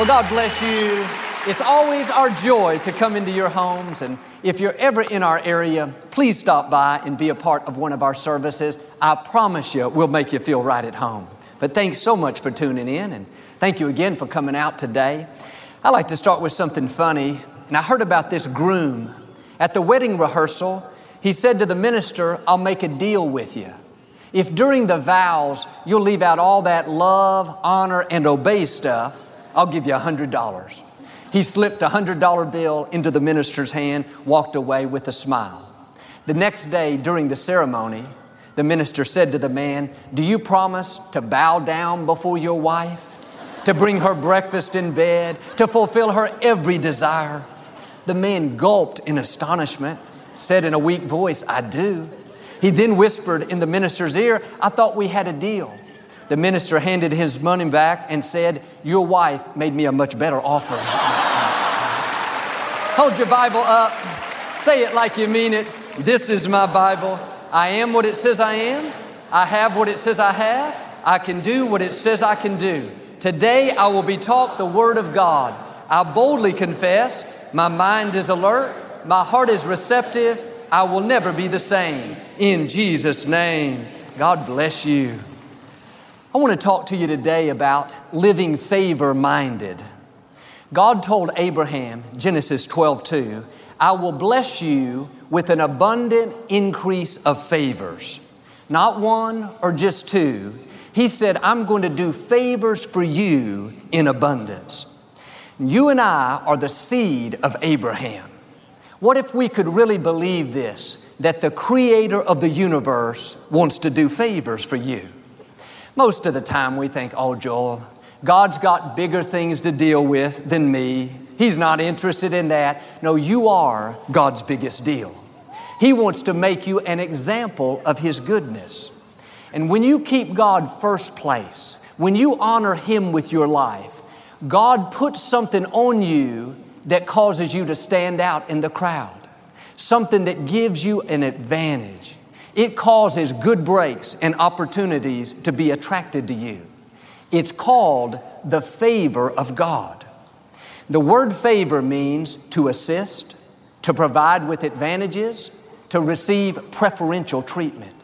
Well, God bless you. It's always our joy to come into your homes. And if you're ever in our area, please stop by and be a part of one of our services. I promise you, we'll make you feel right at home. But thanks so much for tuning in. And thank you again for coming out today. I like to start with something funny. And I heard about this groom. At the wedding rehearsal, he said to the minister, I'll make a deal with you. If during the vows you'll leave out all that love, honor, and obey stuff, I'll give you a $100. He slipped a $100 bill into the minister's hand, walked away with a smile. The next day during the ceremony, the minister said to the man, Do you promise to bow down before your wife, to bring her breakfast in bed, to fulfill her every desire? The man gulped in astonishment, said in a weak voice, I do. He then whispered in the minister's ear, I thought we had a deal. The minister handed his money back and said, Your wife made me a much better offer. Hold your Bible up. Say it like you mean it. This is my Bible. I am what it says I am. I have what it says I have. I can do what it says I can do. Today I will be taught the Word of God. I boldly confess, my mind is alert, my heart is receptive. I will never be the same. In Jesus' name, God bless you. I want to talk to you today about living favor minded. God told Abraham, Genesis 12 2, I will bless you with an abundant increase of favors. Not one or just two. He said, I'm going to do favors for you in abundance. You and I are the seed of Abraham. What if we could really believe this that the creator of the universe wants to do favors for you? Most of the time we think, oh, Joel, God's got bigger things to deal with than me. He's not interested in that. No, you are God's biggest deal. He wants to make you an example of His goodness. And when you keep God first place, when you honor Him with your life, God puts something on you that causes you to stand out in the crowd, something that gives you an advantage. It causes good breaks and opportunities to be attracted to you. It's called the favor of God. The word favor means to assist, to provide with advantages, to receive preferential treatment.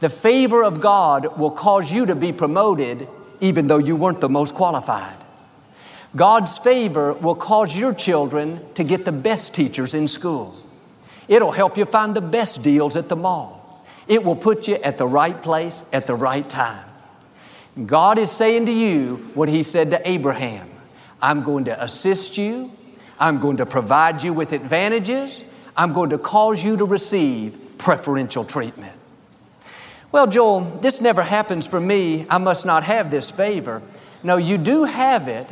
The favor of God will cause you to be promoted even though you weren't the most qualified. God's favor will cause your children to get the best teachers in school. It'll help you find the best deals at the mall. It will put you at the right place at the right time. God is saying to you what He said to Abraham I'm going to assist you, I'm going to provide you with advantages, I'm going to cause you to receive preferential treatment. Well, Joel, this never happens for me. I must not have this favor. No, you do have it,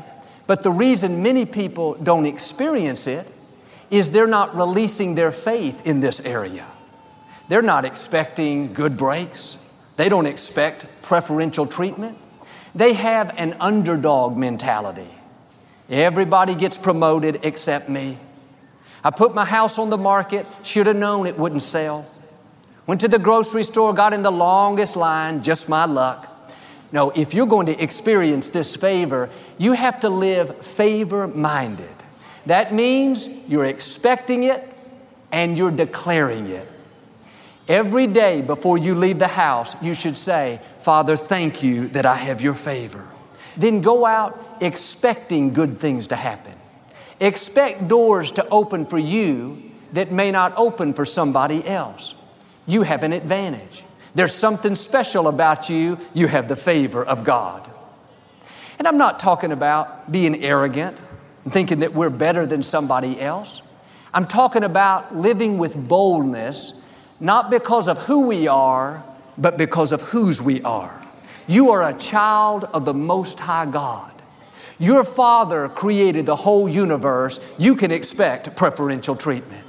but the reason many people don't experience it is they're not releasing their faith in this area. They're not expecting good breaks. They don't expect preferential treatment. They have an underdog mentality. Everybody gets promoted except me. I put my house on the market, should have known it wouldn't sell. Went to the grocery store, got in the longest line, just my luck. No, if you're going to experience this favor, you have to live favor minded. That means you're expecting it and you're declaring it. Every day before you leave the house, you should say, Father, thank you that I have your favor. Then go out expecting good things to happen. Expect doors to open for you that may not open for somebody else. You have an advantage. There's something special about you. You have the favor of God. And I'm not talking about being arrogant and thinking that we're better than somebody else. I'm talking about living with boldness not because of who we are, but because of whose we are. You are a child of the Most High God. Your Father created the whole universe. You can expect preferential treatment.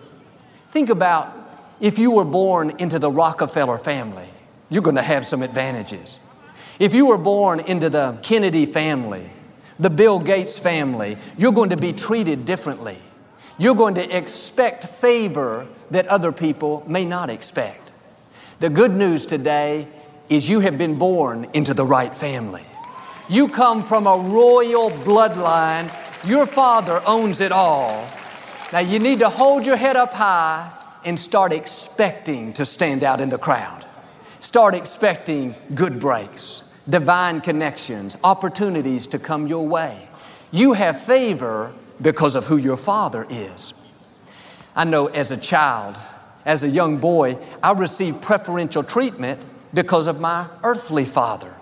Think about if you were born into the Rockefeller family, you're going to have some advantages. If you were born into the Kennedy family, the Bill Gates family, you're going to be treated differently. You're going to expect favor that other people may not expect. The good news today is you have been born into the right family. You come from a royal bloodline. Your father owns it all. Now you need to hold your head up high and start expecting to stand out in the crowd. Start expecting good breaks, divine connections, opportunities to come your way. You have favor because of who your father is. I know as a child, as a young boy, I received preferential treatment because of my earthly father.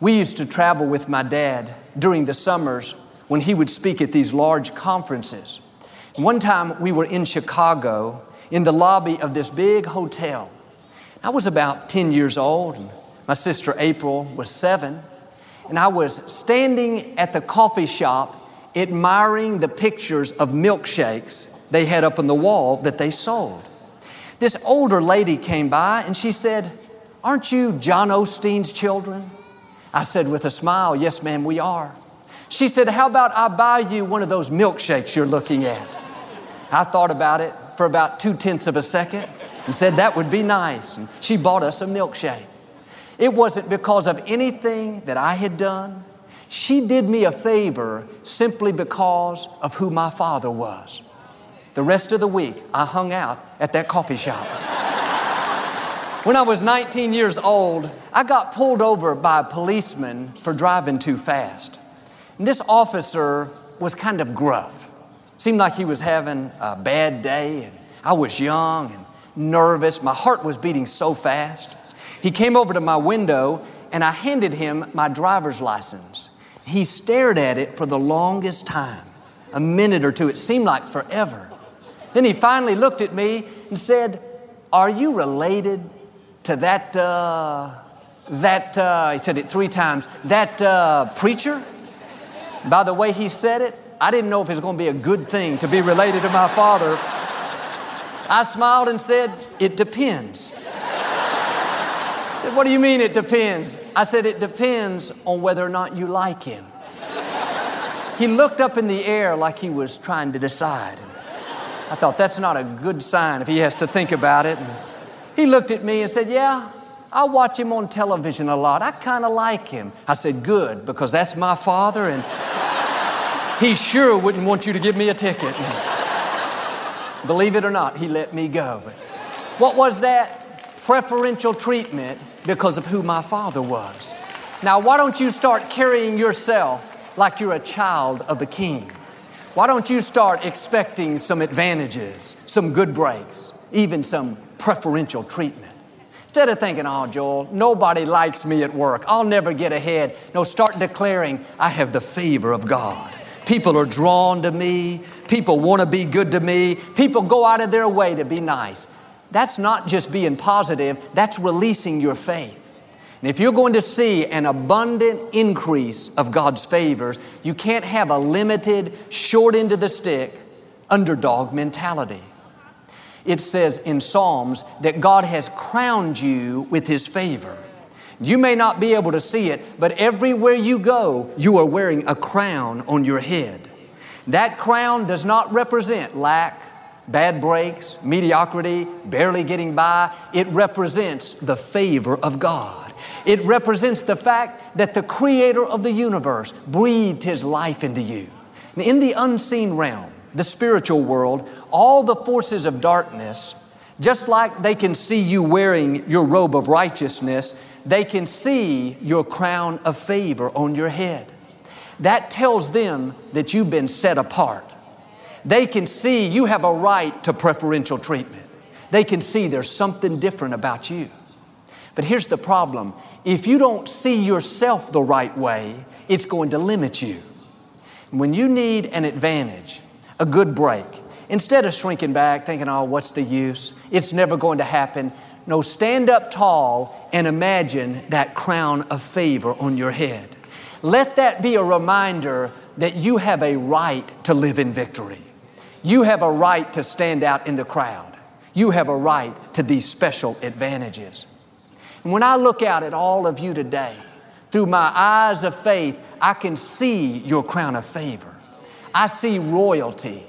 We used to travel with my dad during the summers when he would speak at these large conferences. One time we were in Chicago in the lobby of this big hotel. I was about 10 years old, and my sister April was seven, and I was standing at the coffee shop admiring the pictures of milkshakes they had up on the wall that they sold. This older lady came by and she said, Aren't you John Osteen's children? I said with a smile, Yes, ma'am, we are. She said, How about I buy you one of those milkshakes you're looking at? I thought about it for about two tenths of a second and said that would be nice. And she bought us a milkshake. It wasn't because of anything that I had done. She did me a favor simply because of who my father was. The rest of the week, I hung out at that coffee shop. when I was 19 years old, I got pulled over by a policeman for driving too fast. And this officer was kind of gruff. Seemed like he was having a bad day. And I was young and nervous. My heart was beating so fast. He came over to my window and I handed him my driver's license. He stared at it for the longest time, a minute or two. It seemed like forever. Then he finally looked at me and said, Are you related to that, uh, that, uh, he said it three times, that uh, preacher? By the way he said it, I didn't know if it was going to be a good thing to be related to my father. I smiled and said, It depends. Said, What do you mean it depends? I said, It depends on whether or not you like him. He looked up in the air like he was trying to decide. I thought that's not a good sign if he has to think about it. And he looked at me and said, Yeah, I watch him on television a lot. I kind of like him. I said, Good, because that's my father, and he sure wouldn't want you to give me a ticket. Believe it or not, he let me go. But what was that? Preferential treatment because of who my father was. Now, why don't you start carrying yourself like you're a child of the king? Why don't you start expecting some advantages, some good breaks, even some preferential treatment? Instead of thinking, oh, Joel, nobody likes me at work, I'll never get ahead. No, start declaring, I have the favor of God. People are drawn to me. People want to be good to me. People go out of their way to be nice. That's not just being positive, that's releasing your faith. And if you're going to see an abundant increase of God's favors, you can't have a limited, short end of the stick, underdog mentality. It says in Psalms that God has crowned you with His favor. You may not be able to see it, but everywhere you go, you are wearing a crown on your head. That crown does not represent lack, bad breaks, mediocrity, barely getting by. It represents the favor of God. It represents the fact that the creator of the universe breathed his life into you. And in the unseen realm, the spiritual world, all the forces of darkness, just like they can see you wearing your robe of righteousness, they can see your crown of favor on your head. That tells them that you've been set apart. They can see you have a right to preferential treatment. They can see there's something different about you. But here's the problem if you don't see yourself the right way, it's going to limit you. When you need an advantage, a good break, instead of shrinking back thinking, oh, what's the use? It's never going to happen. No, stand up tall and imagine that crown of favor on your head. Let that be a reminder that you have a right to live in victory. You have a right to stand out in the crowd. You have a right to these special advantages. And when I look out at all of you today, through my eyes of faith, I can see your crown of favor. I see royalty.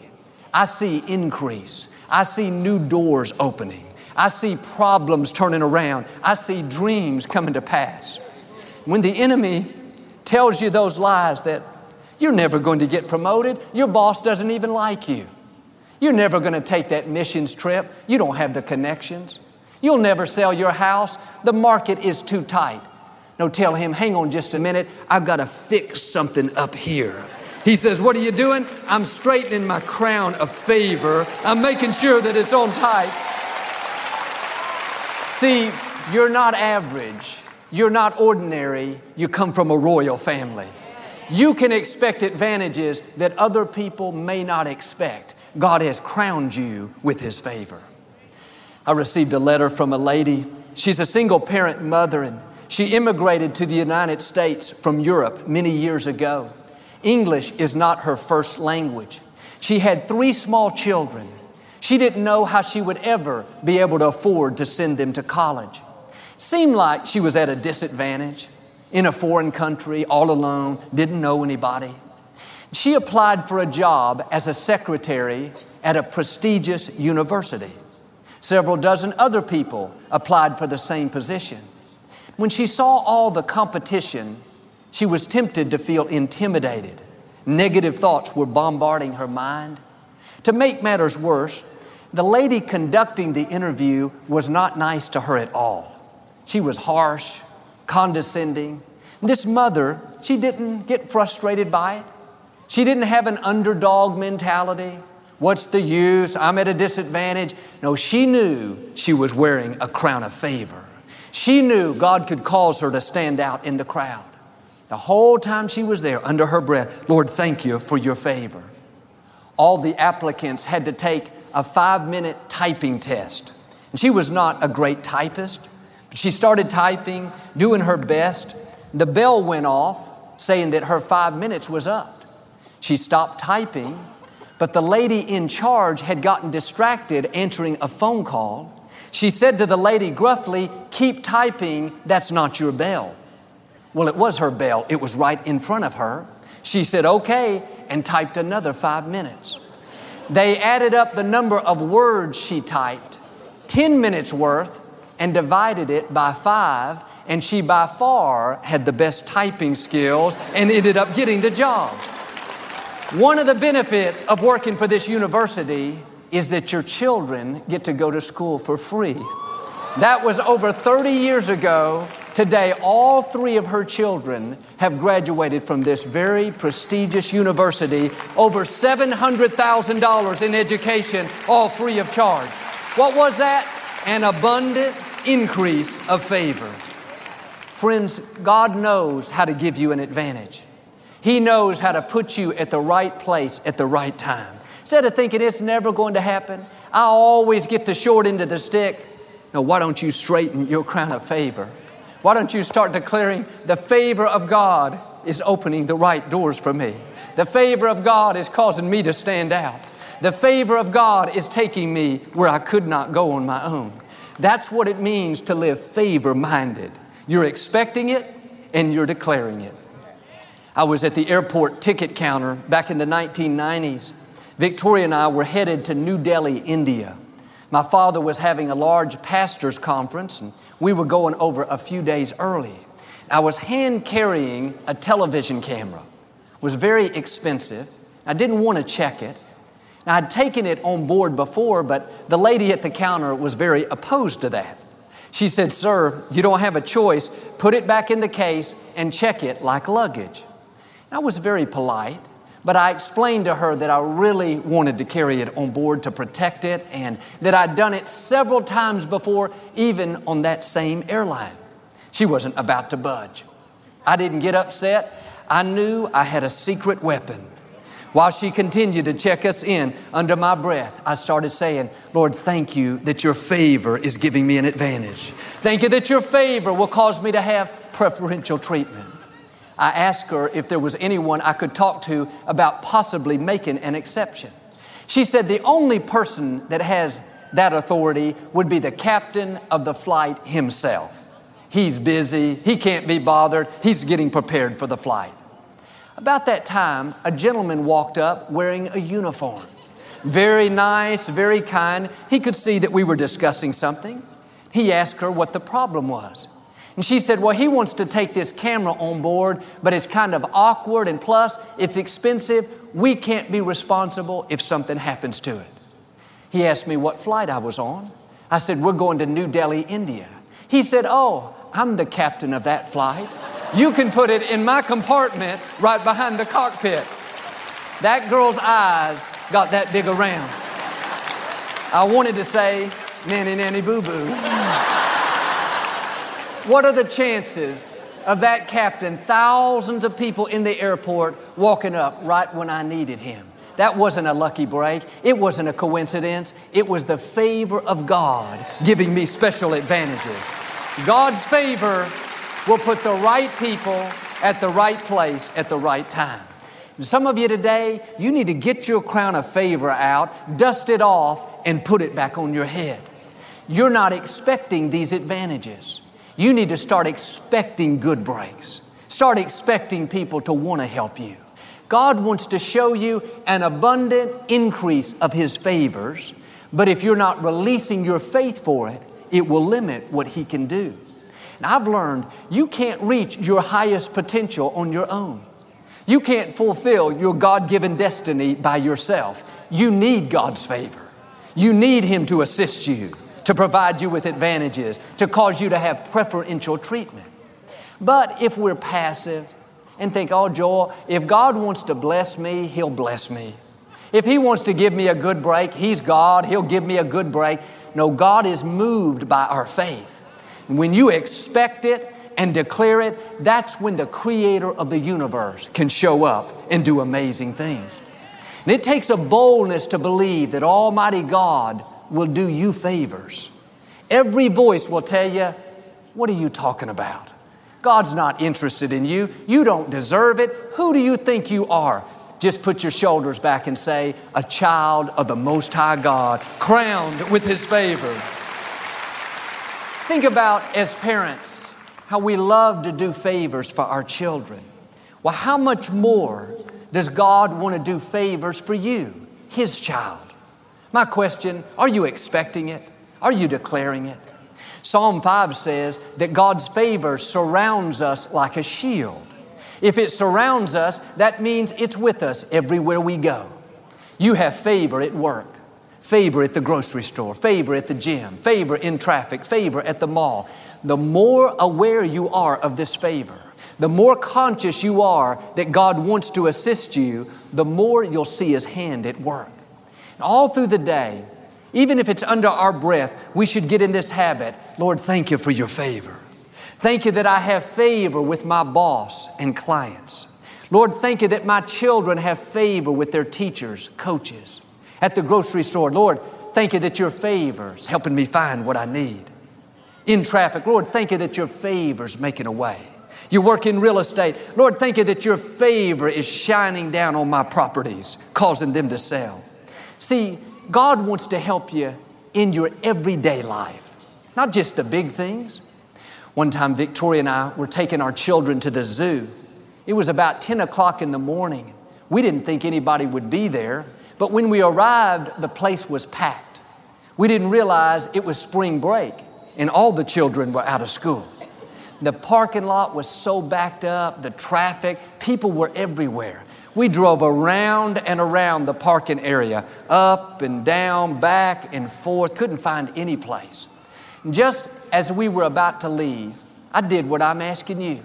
I see increase. I see new doors opening. I see problems turning around. I see dreams coming to pass. When the enemy tells you those lies that you're never going to get promoted, your boss doesn't even like you, you're never going to take that missions trip, you don't have the connections, you'll never sell your house, the market is too tight. No, tell him, hang on just a minute, I've got to fix something up here. He says, What are you doing? I'm straightening my crown of favor. I'm making sure that it's on tight. See, you're not average. You're not ordinary. You come from a royal family. You can expect advantages that other people may not expect. God has crowned you with His favor. I received a letter from a lady. She's a single parent mother and she immigrated to the United States from Europe many years ago. English is not her first language. She had three small children. She didn't know how she would ever be able to afford to send them to college. Seemed like she was at a disadvantage in a foreign country, all alone, didn't know anybody. She applied for a job as a secretary at a prestigious university. Several dozen other people applied for the same position. When she saw all the competition, she was tempted to feel intimidated. Negative thoughts were bombarding her mind. To make matters worse, the lady conducting the interview was not nice to her at all. She was harsh, condescending. This mother, she didn't get frustrated by it. She didn't have an underdog mentality. What's the use? I'm at a disadvantage. No, she knew she was wearing a crown of favor. She knew God could cause her to stand out in the crowd. The whole time she was there, under her breath, Lord, thank you for your favor. All the applicants had to take a five minute typing test. And she was not a great typist. But she started typing, doing her best. The bell went off saying that her five minutes was up. She stopped typing, but the lady in charge had gotten distracted answering a phone call. She said to the lady gruffly, Keep typing, that's not your bell. Well, it was her bell, it was right in front of her. She said, Okay, and typed another five minutes. They added up the number of words she typed, 10 minutes worth, and divided it by five, and she by far had the best typing skills and ended up getting the job. One of the benefits of working for this university is that your children get to go to school for free. That was over 30 years ago. Today, all three of her children have graduated from this very prestigious university, over $700,000 in education, all free of charge. What was that? An abundant increase of favor. Friends, God knows how to give you an advantage. He knows how to put you at the right place at the right time. Instead of thinking it's never going to happen, I always get the short end of the stick. Now, why don't you straighten your crown of favor? Why don't you start declaring the favor of God is opening the right doors for me? The favor of God is causing me to stand out. The favor of God is taking me where I could not go on my own. That's what it means to live favor minded. You're expecting it and you're declaring it. I was at the airport ticket counter back in the 1990s. Victoria and I were headed to New Delhi, India. My father was having a large pastor's conference, and we were going over a few days early. I was hand carrying a television camera. It was very expensive. I didn't want to check it. Now, I'd taken it on board before, but the lady at the counter was very opposed to that. She said, Sir, you don't have a choice. Put it back in the case and check it like luggage. I was very polite. But I explained to her that I really wanted to carry it on board to protect it and that I'd done it several times before, even on that same airline. She wasn't about to budge. I didn't get upset. I knew I had a secret weapon. While she continued to check us in under my breath, I started saying, Lord, thank you that your favor is giving me an advantage. Thank you that your favor will cause me to have preferential treatment. I asked her if there was anyone I could talk to about possibly making an exception. She said the only person that has that authority would be the captain of the flight himself. He's busy, he can't be bothered, he's getting prepared for the flight. About that time, a gentleman walked up wearing a uniform. Very nice, very kind. He could see that we were discussing something. He asked her what the problem was. And she said, Well, he wants to take this camera on board, but it's kind of awkward, and plus, it's expensive. We can't be responsible if something happens to it. He asked me what flight I was on. I said, We're going to New Delhi, India. He said, Oh, I'm the captain of that flight. You can put it in my compartment right behind the cockpit. That girl's eyes got that big around. I wanted to say, nanny, nanny, boo boo. What are the chances of that captain, thousands of people in the airport walking up right when I needed him? That wasn't a lucky break. It wasn't a coincidence. It was the favor of God giving me special advantages. God's favor will put the right people at the right place at the right time. And some of you today, you need to get your crown of favor out, dust it off, and put it back on your head. You're not expecting these advantages. You need to start expecting good breaks. Start expecting people to want to help you. God wants to show you an abundant increase of His favors, but if you're not releasing your faith for it, it will limit what He can do. And I've learned you can't reach your highest potential on your own. You can't fulfill your God given destiny by yourself. You need God's favor. You need Him to assist you to provide you with advantages, to cause you to have preferential treatment. But if we're passive and think, oh, Joel, if God wants to bless me, He'll bless me. If He wants to give me a good break, He's God, He'll give me a good break. No, God is moved by our faith. When you expect it and declare it, that's when the creator of the universe can show up and do amazing things. And it takes a boldness to believe that Almighty God will do you favors. Every voice will tell you, What are you talking about? God's not interested in you. You don't deserve it. Who do you think you are? Just put your shoulders back and say, A child of the Most High God, crowned with His favor. Think about, as parents, how we love to do favors for our children. Well, how much more does God want to do favors for you, His child? My question are you expecting it? Are you declaring it? Psalm 5 says that God's favor surrounds us like a shield. If it surrounds us, that means it's with us everywhere we go. You have favor at work, favor at the grocery store, favor at the gym, favor in traffic, favor at the mall. The more aware you are of this favor, the more conscious you are that God wants to assist you, the more you'll see His hand at work. All through the day, even if it's under our breath, we should get in this habit. Lord, thank you for your favor. Thank you that I have favor with my boss and clients. Lord, thank you that my children have favor with their teachers, coaches. At the grocery store, Lord, thank you that your favor is helping me find what I need. In traffic, Lord, thank you that your favor is making a way. You work in real estate, Lord, thank you that your favor is shining down on my properties, causing them to sell. See, God wants to help you in your everyday life, not just the big things. One time, Victoria and I were taking our children to the zoo. It was about 10 o'clock in the morning. We didn't think anybody would be there, but when we arrived, the place was packed. We didn't realize it was spring break and all the children were out of school. The parking lot was so backed up, the traffic, people were everywhere. We drove around and around the parking area, up and down, back and forth, couldn't find any place. Just as we were about to leave, I did what I'm asking you.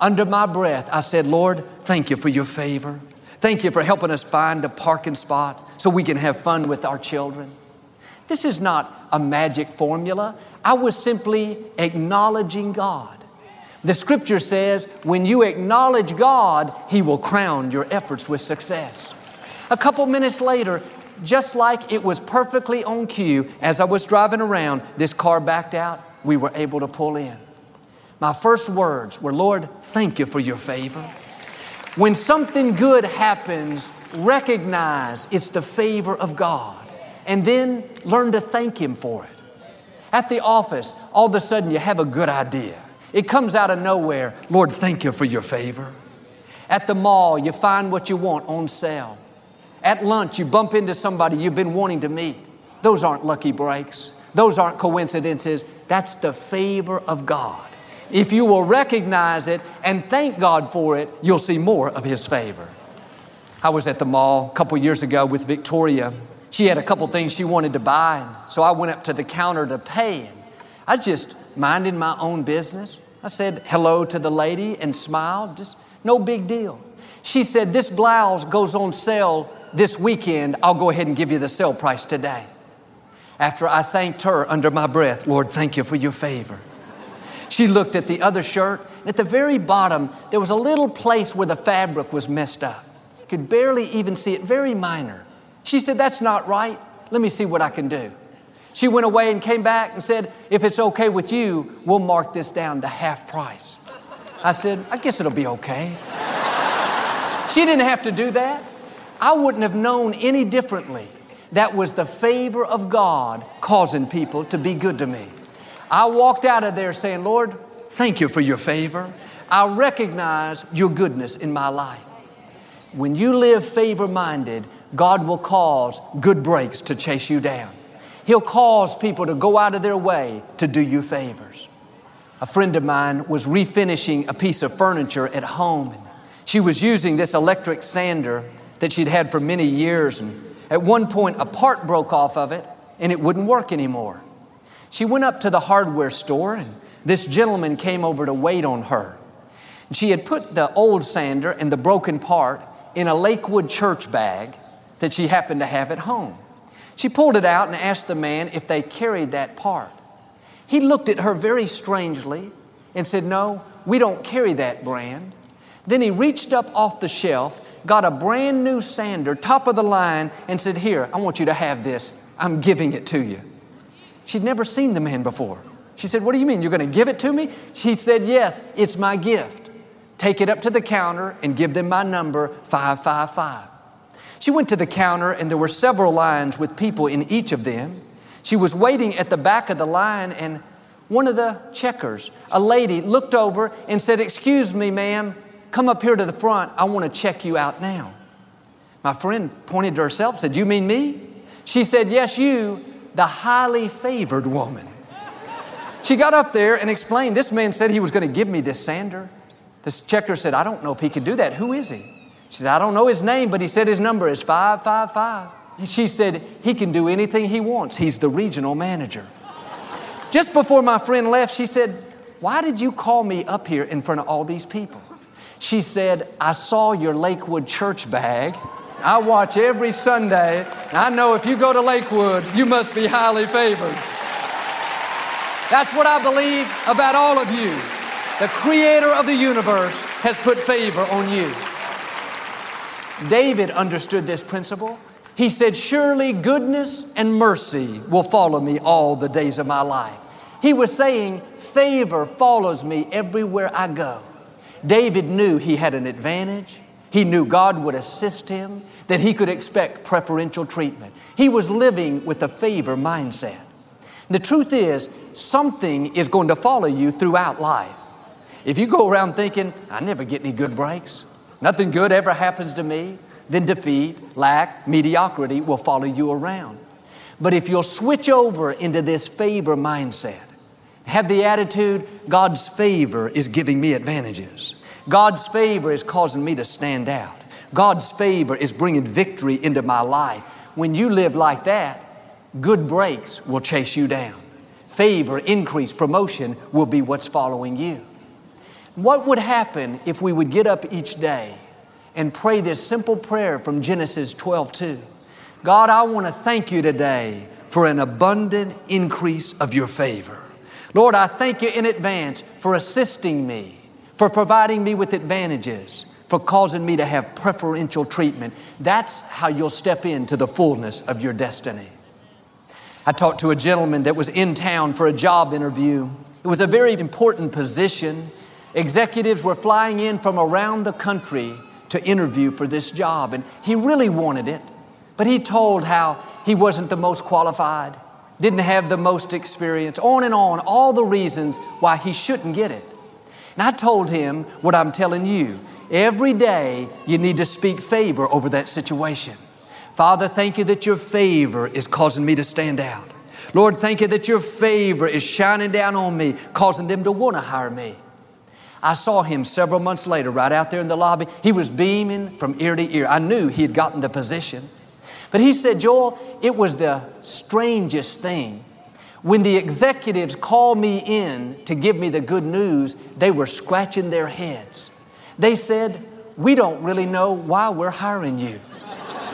Under my breath, I said, Lord, thank you for your favor. Thank you for helping us find a parking spot so we can have fun with our children. This is not a magic formula. I was simply acknowledging God. The scripture says, when you acknowledge God, He will crown your efforts with success. A couple minutes later, just like it was perfectly on cue, as I was driving around, this car backed out. We were able to pull in. My first words were, Lord, thank you for your favor. When something good happens, recognize it's the favor of God and then learn to thank Him for it. At the office, all of a sudden you have a good idea. It comes out of nowhere. Lord, thank you for your favor. At the mall, you find what you want on sale. At lunch, you bump into somebody you've been wanting to meet. Those aren't lucky breaks. Those aren't coincidences. That's the favor of God. If you will recognize it and thank God for it, you'll see more of His favor. I was at the mall a couple years ago with Victoria. She had a couple things she wanted to buy, so I went up to the counter to pay. I just minding my own business. I said hello to the lady and smiled, just no big deal. She said, This blouse goes on sale this weekend. I'll go ahead and give you the sale price today. After I thanked her under my breath, Lord, thank you for your favor. She looked at the other shirt. At the very bottom, there was a little place where the fabric was messed up. You could barely even see it, very minor. She said, That's not right. Let me see what I can do. She went away and came back and said, If it's okay with you, we'll mark this down to half price. I said, I guess it'll be okay. she didn't have to do that. I wouldn't have known any differently. That was the favor of God causing people to be good to me. I walked out of there saying, Lord, thank you for your favor. I recognize your goodness in my life. When you live favor minded, God will cause good breaks to chase you down. He'll cause people to go out of their way to do you favors. A friend of mine was refinishing a piece of furniture at home. She was using this electric sander that she'd had for many years. And at one point, a part broke off of it and it wouldn't work anymore. She went up to the hardware store and this gentleman came over to wait on her. She had put the old sander and the broken part in a Lakewood church bag that she happened to have at home. She pulled it out and asked the man if they carried that part. He looked at her very strangely and said, No, we don't carry that brand. Then he reached up off the shelf, got a brand new sander, top of the line, and said, Here, I want you to have this. I'm giving it to you. She'd never seen the man before. She said, What do you mean? You're going to give it to me? He said, Yes, it's my gift. Take it up to the counter and give them my number, 555. She went to the counter, and there were several lines with people in each of them. She was waiting at the back of the line, and one of the checkers, a lady, looked over and said, Excuse me, ma'am, come up here to the front. I want to check you out now. My friend pointed to herself said, You mean me? She said, Yes, you the highly favored woman. She got up there and explained, This man said he was going to give me this sander. This checker said, I don't know if he could do that. Who is he? She said, I don't know his name, but he said his number is 555. She said, He can do anything he wants. He's the regional manager. Just before my friend left, she said, Why did you call me up here in front of all these people? She said, I saw your Lakewood church bag I watch every Sunday. I know if you go to Lakewood, you must be highly favored. That's what I believe about all of you. The creator of the universe has put favor on you. David understood this principle. He said, Surely goodness and mercy will follow me all the days of my life. He was saying, Favor follows me everywhere I go. David knew he had an advantage. He knew God would assist him, that he could expect preferential treatment. He was living with a favor mindset. The truth is, something is going to follow you throughout life. If you go around thinking, I never get any good breaks, nothing good ever happens to me, then defeat, lack, mediocrity will follow you around. But if you'll switch over into this favor mindset, have the attitude, God's favor is giving me advantages. God's favor is causing me to stand out. God's favor is bringing victory into my life. When you live like that, good breaks will chase you down. Favor, increase, promotion will be what's following you. What would happen if we would get up each day and pray this simple prayer from Genesis 12 2? God, I want to thank you today for an abundant increase of your favor. Lord, I thank you in advance for assisting me for providing me with advantages, for causing me to have preferential treatment. That's how you'll step into the fullness of your destiny. I talked to a gentleman that was in town for a job interview, It was a very important position. Executives were flying in from around the country to interview for this job, and he really wanted it. But he told how he wasn't the most qualified, didn't have the most experience, on and on, all the reasons why he shouldn't get it. And I told him what I'm telling you. Every day you need to speak favor over that situation. Father, thank you that your favor is causing me to stand out. Lord, thank you that your favor is shining down on me, causing them to want to hire me. I saw him several months later, right out there in the lobby. He was beaming from ear to ear. I knew he had gotten the position. But he said, Joel, it was the strangest thing. When the executives called me in to give me the good news, they were scratching their heads. They said, We don't really know why we're hiring you.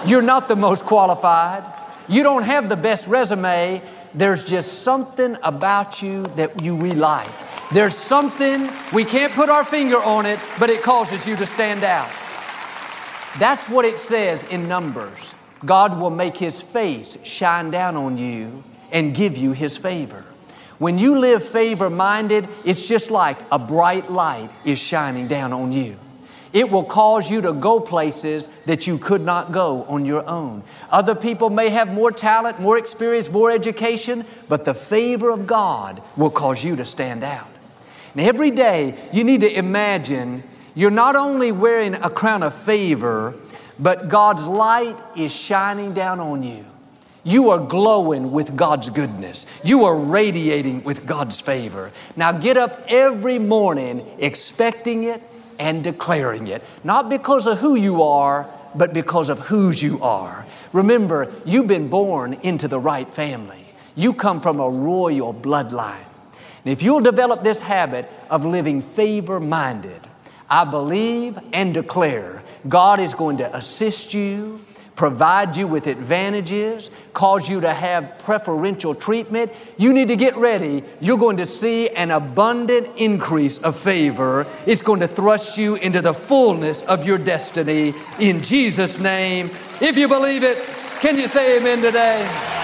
You're not the most qualified. You don't have the best resume. There's just something about you that you we like. There's something, we can't put our finger on it, but it causes you to stand out. That's what it says in Numbers. God will make His face shine down on you and give you His favor. When you live favor minded, it's just like a bright light is shining down on you. It will cause you to go places that you could not go on your own. Other people may have more talent, more experience, more education, but the favor of God will cause you to stand out. And every day you need to imagine you're not only wearing a crown of favor, but God's light is shining down on you. You are glowing with God's goodness. You are radiating with God's favor. Now get up every morning expecting it and declaring it, not because of who you are, but because of whose you are. Remember, you've been born into the right family. You come from a royal bloodline. And if you'll develop this habit of living favor minded, I believe and declare God is going to assist you, provide you with advantages, cause you to have preferential treatment. You need to get ready. You're going to see an abundant increase of favor. It's going to thrust you into the fullness of your destiny in Jesus' name. If you believe it, can you say amen today?